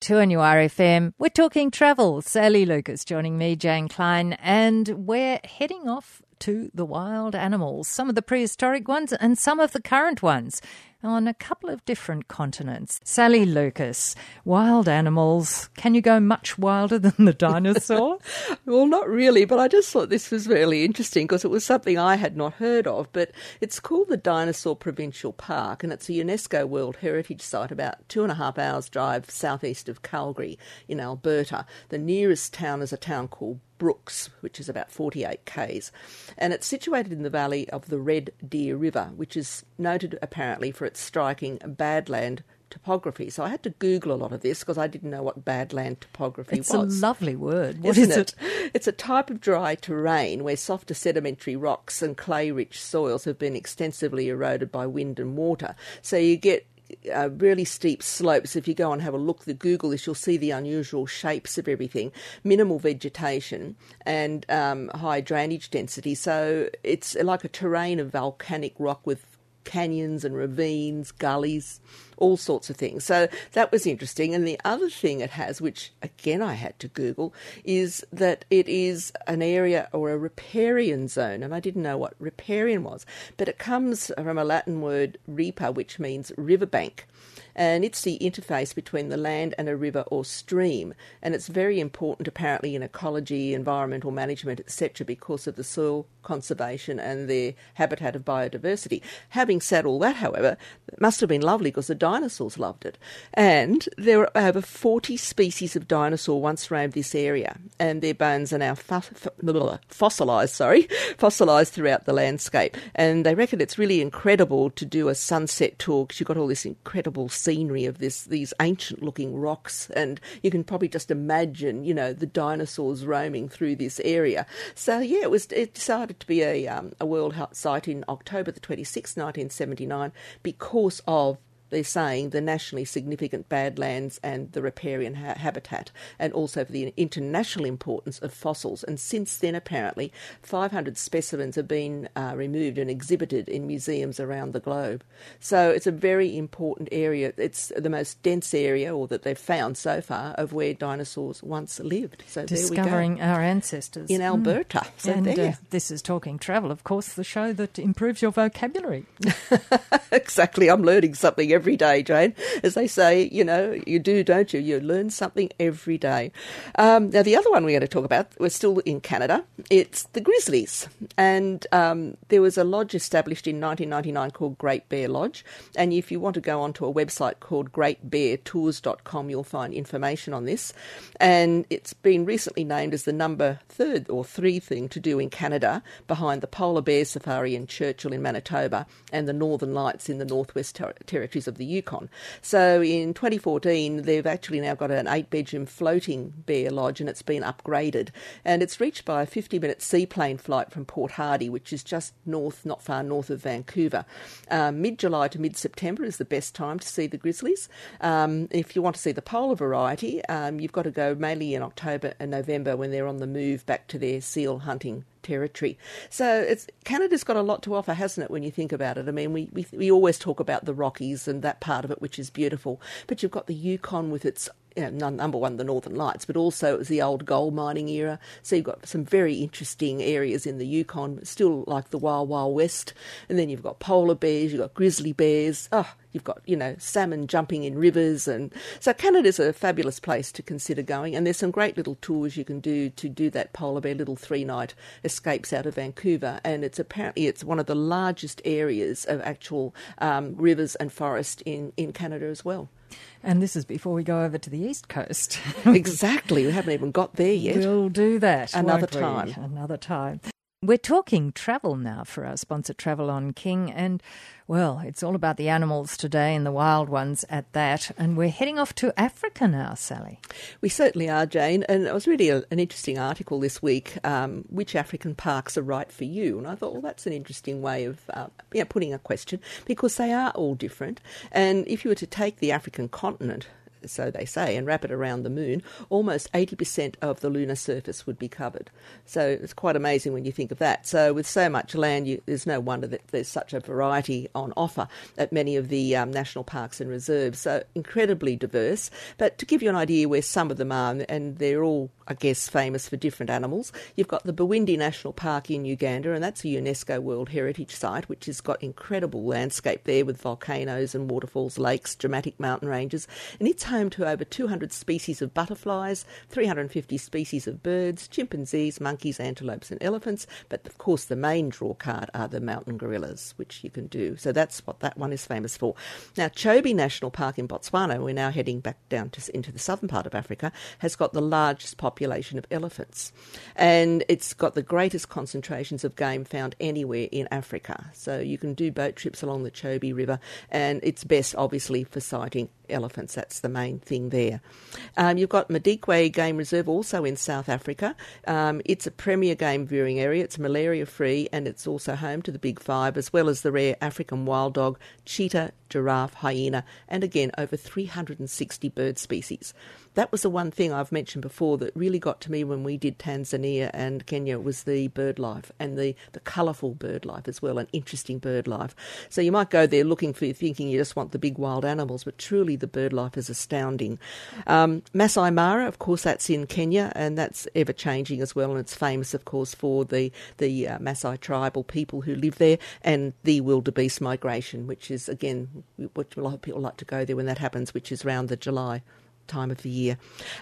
2NURFM. We're talking travel. Sally Lucas joining me, Jane Klein, and we're heading off to the wild animals, some of the prehistoric ones and some of the current ones on a couple of different continents. Sally Lucas, wild animals. Can you go much wilder than the dinosaur? well, not really, but I just thought this was really interesting because it was something I had not heard of. But it's called the Dinosaur Provincial Park and it's a UNESCO World Heritage Site about two and a half hours drive southeast of Calgary in Alberta. The nearest town is a town called Brooks, which is about 48 k's, and it's situated in the valley of the Red Deer River, which is noted apparently for its striking badland topography. So I had to Google a lot of this because I didn't know what badland topography it's was. It's a lovely word. What Isn't is it? it? It's a type of dry terrain where softer sedimentary rocks and clay rich soils have been extensively eroded by wind and water. So you get uh, really steep slopes. If you go and have a look, the Google this, you'll see the unusual shapes of everything. Minimal vegetation and um, high drainage density. So it's like a terrain of volcanic rock with canyons and ravines, gullies, all sorts of things. So that was interesting. And the other thing it has, which again I had to Google, is that it is an area or a riparian zone. And I didn't know what riparian was, but it comes from a Latin word ripa, which means riverbank and it's the interface between the land and a river or stream. And it's very important, apparently, in ecology, environmental management, etc., because of the soil conservation and the habitat of biodiversity. Having said all that, however, it must have been lovely because the dinosaurs loved it. And there are over 40 species of dinosaur once roamed this area, and their bones are now fossilised, sorry, fossilised throughout the landscape. And they reckon it's really incredible to do a sunset tour because you've got all this incredible scenery of this these ancient looking rocks, and you can probably just imagine, you know, the dinosaurs roaming through this area. So yeah, it was it decided to be a um, a world site in October the 26th, 1979, because of they're saying the nationally significant badlands and the riparian ha- habitat, and also for the international importance of fossils. And since then, apparently, 500 specimens have been uh, removed and exhibited in museums around the globe. So it's a very important area. It's the most dense area, or that they've found so far, of where dinosaurs once lived. So discovering our ancestors in Alberta. Mm. So and uh, this is talking travel, of course, the show that improves your vocabulary. exactly, I'm learning something every every day, Jane. As they say, you know, you do, don't you? You learn something every day. Um, now, the other one we're going to talk about, we're still in Canada. It's the Grizzlies. And um, there was a lodge established in 1999 called Great Bear Lodge. And if you want to go onto a website called greatbeartours.com, you'll find information on this. And it's been recently named as the number third or three thing to do in Canada behind the Polar Bear Safari in Churchill in Manitoba and the Northern Lights in the Northwest ter- Territories of the Yukon. So in 2014, they've actually now got an eight bedroom floating bear lodge and it's been upgraded. And it's reached by a 50 minute seaplane flight from Port Hardy, which is just north, not far north of Vancouver. Um, mid July to mid September is the best time to see the grizzlies. Um, if you want to see the polar variety, um, you've got to go mainly in October and November when they're on the move back to their seal hunting territory. So it's Canada's got a lot to offer, hasn't it? When you think about it, I mean, we, we we always talk about the Rockies and that part of it, which is beautiful, but you've got the Yukon with its you know, number one, the Northern Lights, but also it was the old gold mining era. So you've got some very interesting areas in the Yukon, still like the Wild Wild West. And then you've got polar bears, you've got grizzly bears. Oh, you've got, you know, salmon jumping in rivers. And so Canada's a fabulous place to consider going. And there's some great little tours you can do to do that polar bear little three night escapes out of Vancouver. And it's apparently, it's one of the largest areas of actual um, rivers and forest in, in Canada as well. And this is before we go over to the East Coast. exactly. We haven't even got there yet. We'll do that. Another time. Another time. We're talking travel now for our sponsor, Travel on King. And, well, it's all about the animals today and the wild ones at that. And we're heading off to Africa now, Sally. We certainly are, Jane. And it was really a, an interesting article this week um, which African parks are right for you? And I thought, well, that's an interesting way of uh, putting a question because they are all different. And if you were to take the African continent, so they say, and wrap it around the moon, almost 80% of the lunar surface would be covered. So it's quite amazing when you think of that. So with so much land, you, there's no wonder that there's such a variety on offer at many of the um, national parks and reserves. So incredibly diverse. But to give you an idea where some of them are, and they're all, I guess, famous for different animals, you've got the Bwindi National Park in Uganda, and that's a UNESCO World Heritage Site, which has got incredible landscape there with volcanoes and waterfalls, lakes, dramatic mountain ranges. And it's home to over 200 species of butterflies, 350 species of birds, chimpanzees, monkeys, antelopes, and elephants. But of course, the main draw card are the mountain gorillas, which you can do. So that's what that one is famous for. Now, Chobe National Park in Botswana, we're now heading back down to, into the southern part of Africa, has got the largest population of elephants. And it's got the greatest concentrations of game found anywhere in Africa. So you can do boat trips along the Chobe River, and it's best, obviously, for sighting elephants. That's the main thing there. Um, you've got Madikwe Game Reserve also in South Africa. Um, it's a premier game viewing area. It's malaria free and it's also home to the Big Five as well as the rare African wild dog, cheetah, giraffe, hyena, and again over 360 bird species. That was the one thing I've mentioned before that really got to me when we did Tanzania and Kenya was the bird life and the, the colourful bird life as well, an interesting bird life. So you might go there looking for thinking you just want the big wild animals, but truly the bird life is astounding. Um, Masai Mara, of course, that's in Kenya and that's ever changing as well, and it's famous, of course, for the the uh, Masai tribal people who live there and the wildebeest migration, which is again what a lot of people like to go there when that happens, which is around the July time of the year.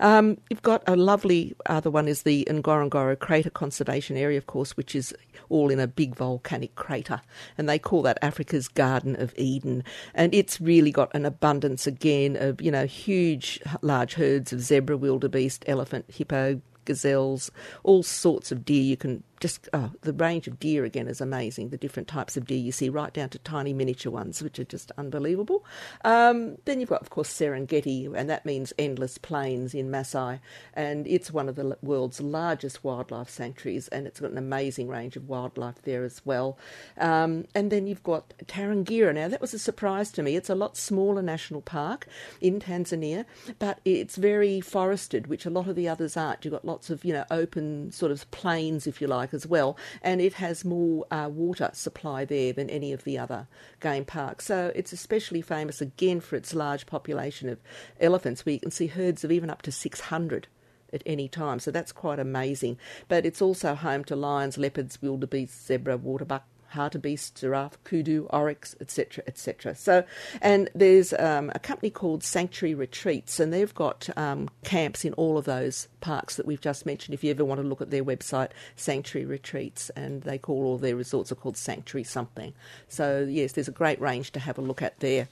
Um, you've got a lovely other one is the Ngorongoro Crater Conservation Area, of course, which is all in a big volcanic crater, and they call that Africa's Garden of Eden. And it's really got an abundance again of you know huge, large herds of zebra, wildebeest, elephant, hippo, gazelles, all sorts of deer you can just oh, the range of deer again is amazing. The different types of deer you see, right down to tiny miniature ones, which are just unbelievable. Um, then you've got, of course, Serengeti, and that means endless plains in Masai, and it's one of the world's largest wildlife sanctuaries, and it's got an amazing range of wildlife there as well. Um, and then you've got Tarangire. Now that was a surprise to me. It's a lot smaller national park in Tanzania, but it's very forested, which a lot of the others aren't. You've got lots of you know open sort of plains, if you like as well, and it has more uh, water supply there than any of the other game parks. So it's especially famous again for its large population of elephants, where you can see herds of even up to 600 at any time. So that's quite amazing. But it's also home to lions, leopards, wildebeest, zebra, waterbuck, hartebeest, giraffe, kudu, oryx, etc., etc. So, and there's um, a company called Sanctuary Retreats, and they've got um, camps in all of those parks that we've just mentioned. If you ever want to look at their website, Sanctuary Retreats, and they call all their resorts are called Sanctuary something. So, yes, there's a great range to have a look at there.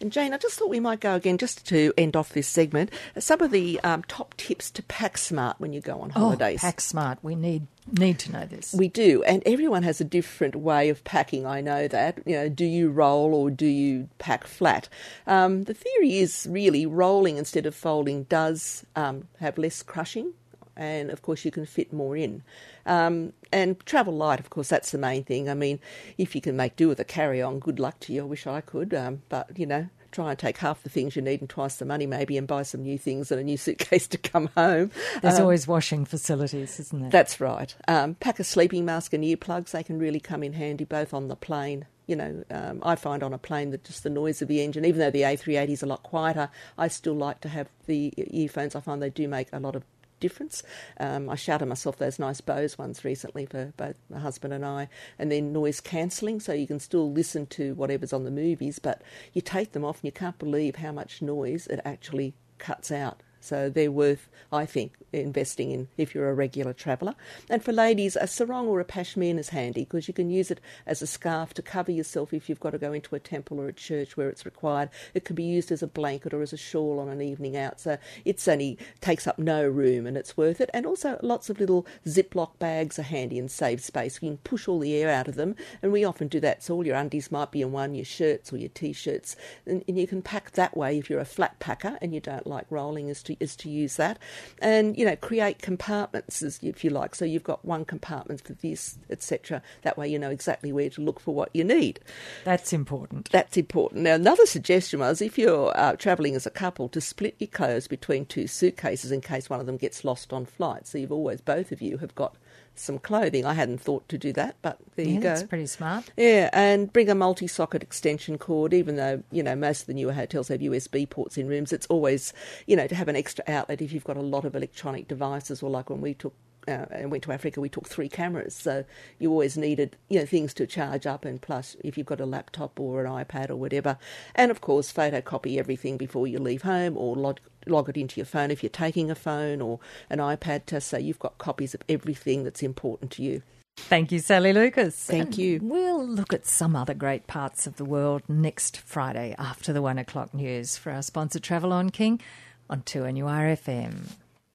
And Jane, I just thought we might go again, just to end off this segment, some of the um, top tips to pack smart when you go on oh, holidays. Oh, pack smart. We need need to know this. We do, and everyone has a different way of packing. I know that. You know, do you roll or do you pack flat? Um, the theory is really rolling instead of folding does um, have less crushing, and of course you can fit more in. Um, and travel light, of course, that's the main thing. I mean, if you can make do with a carry on, good luck to you. I wish I could, um, but you know, try and take half the things you need and twice the money maybe and buy some new things and a new suitcase to come home. There's um, always washing facilities, isn't there? That's right. Um, pack a sleeping mask and earplugs. They can really come in handy both on the plane. You know, um, I find on a plane that just the noise of the engine, even though the A380 is a lot quieter, I still like to have the earphones. I find they do make a lot of difference. Um, I shouted myself those nice Bose ones recently for both my husband and I, and then noise cancelling, so you can still listen to whatever's on the movies, but you take them off and you can't believe how much noise it actually cuts out. So they're worth, I think, investing in if you're a regular traveller. And for ladies, a sarong or a pashmina is handy because you can use it as a scarf to cover yourself if you've got to go into a temple or a church where it's required. It can be used as a blanket or as a shawl on an evening out. So it's only takes up no room and it's worth it. And also lots of little Ziploc bags are handy and save space. You can push all the air out of them, and we often do that. So all your undies might be in one, your shirts or your t-shirts, and, and you can pack that way if you're a flat packer and you don't like rolling as to, is to use that, and you know create compartments as if you like. So you've got one compartment for this, etc. That way you know exactly where to look for what you need. That's important. That's important. Now another suggestion was if you're uh, travelling as a couple to split your clothes between two suitcases in case one of them gets lost on flight. So you've always both of you have got some clothing. I hadn't thought to do that, but there yeah, you go. That's pretty smart. Yeah, and bring a multi-socket extension cord. Even though you know most of the newer hotels have USB ports in rooms, it's always you know to have an extra outlet if you've got a lot of electronic devices, or like when we took. Uh, and went to Africa, we took three cameras, so you always needed you know things to charge up, and plus if you've got a laptop or an iPad or whatever, and of course photocopy everything before you leave home, or log, log it into your phone if you're taking a phone or an iPad to say you've got copies of everything that's important to you. Thank you, Sally Lucas. Thank And you. We'll look at some other great parts of the world next Friday after the one o'clock news for our sponsor Travel on King on 2NURFM.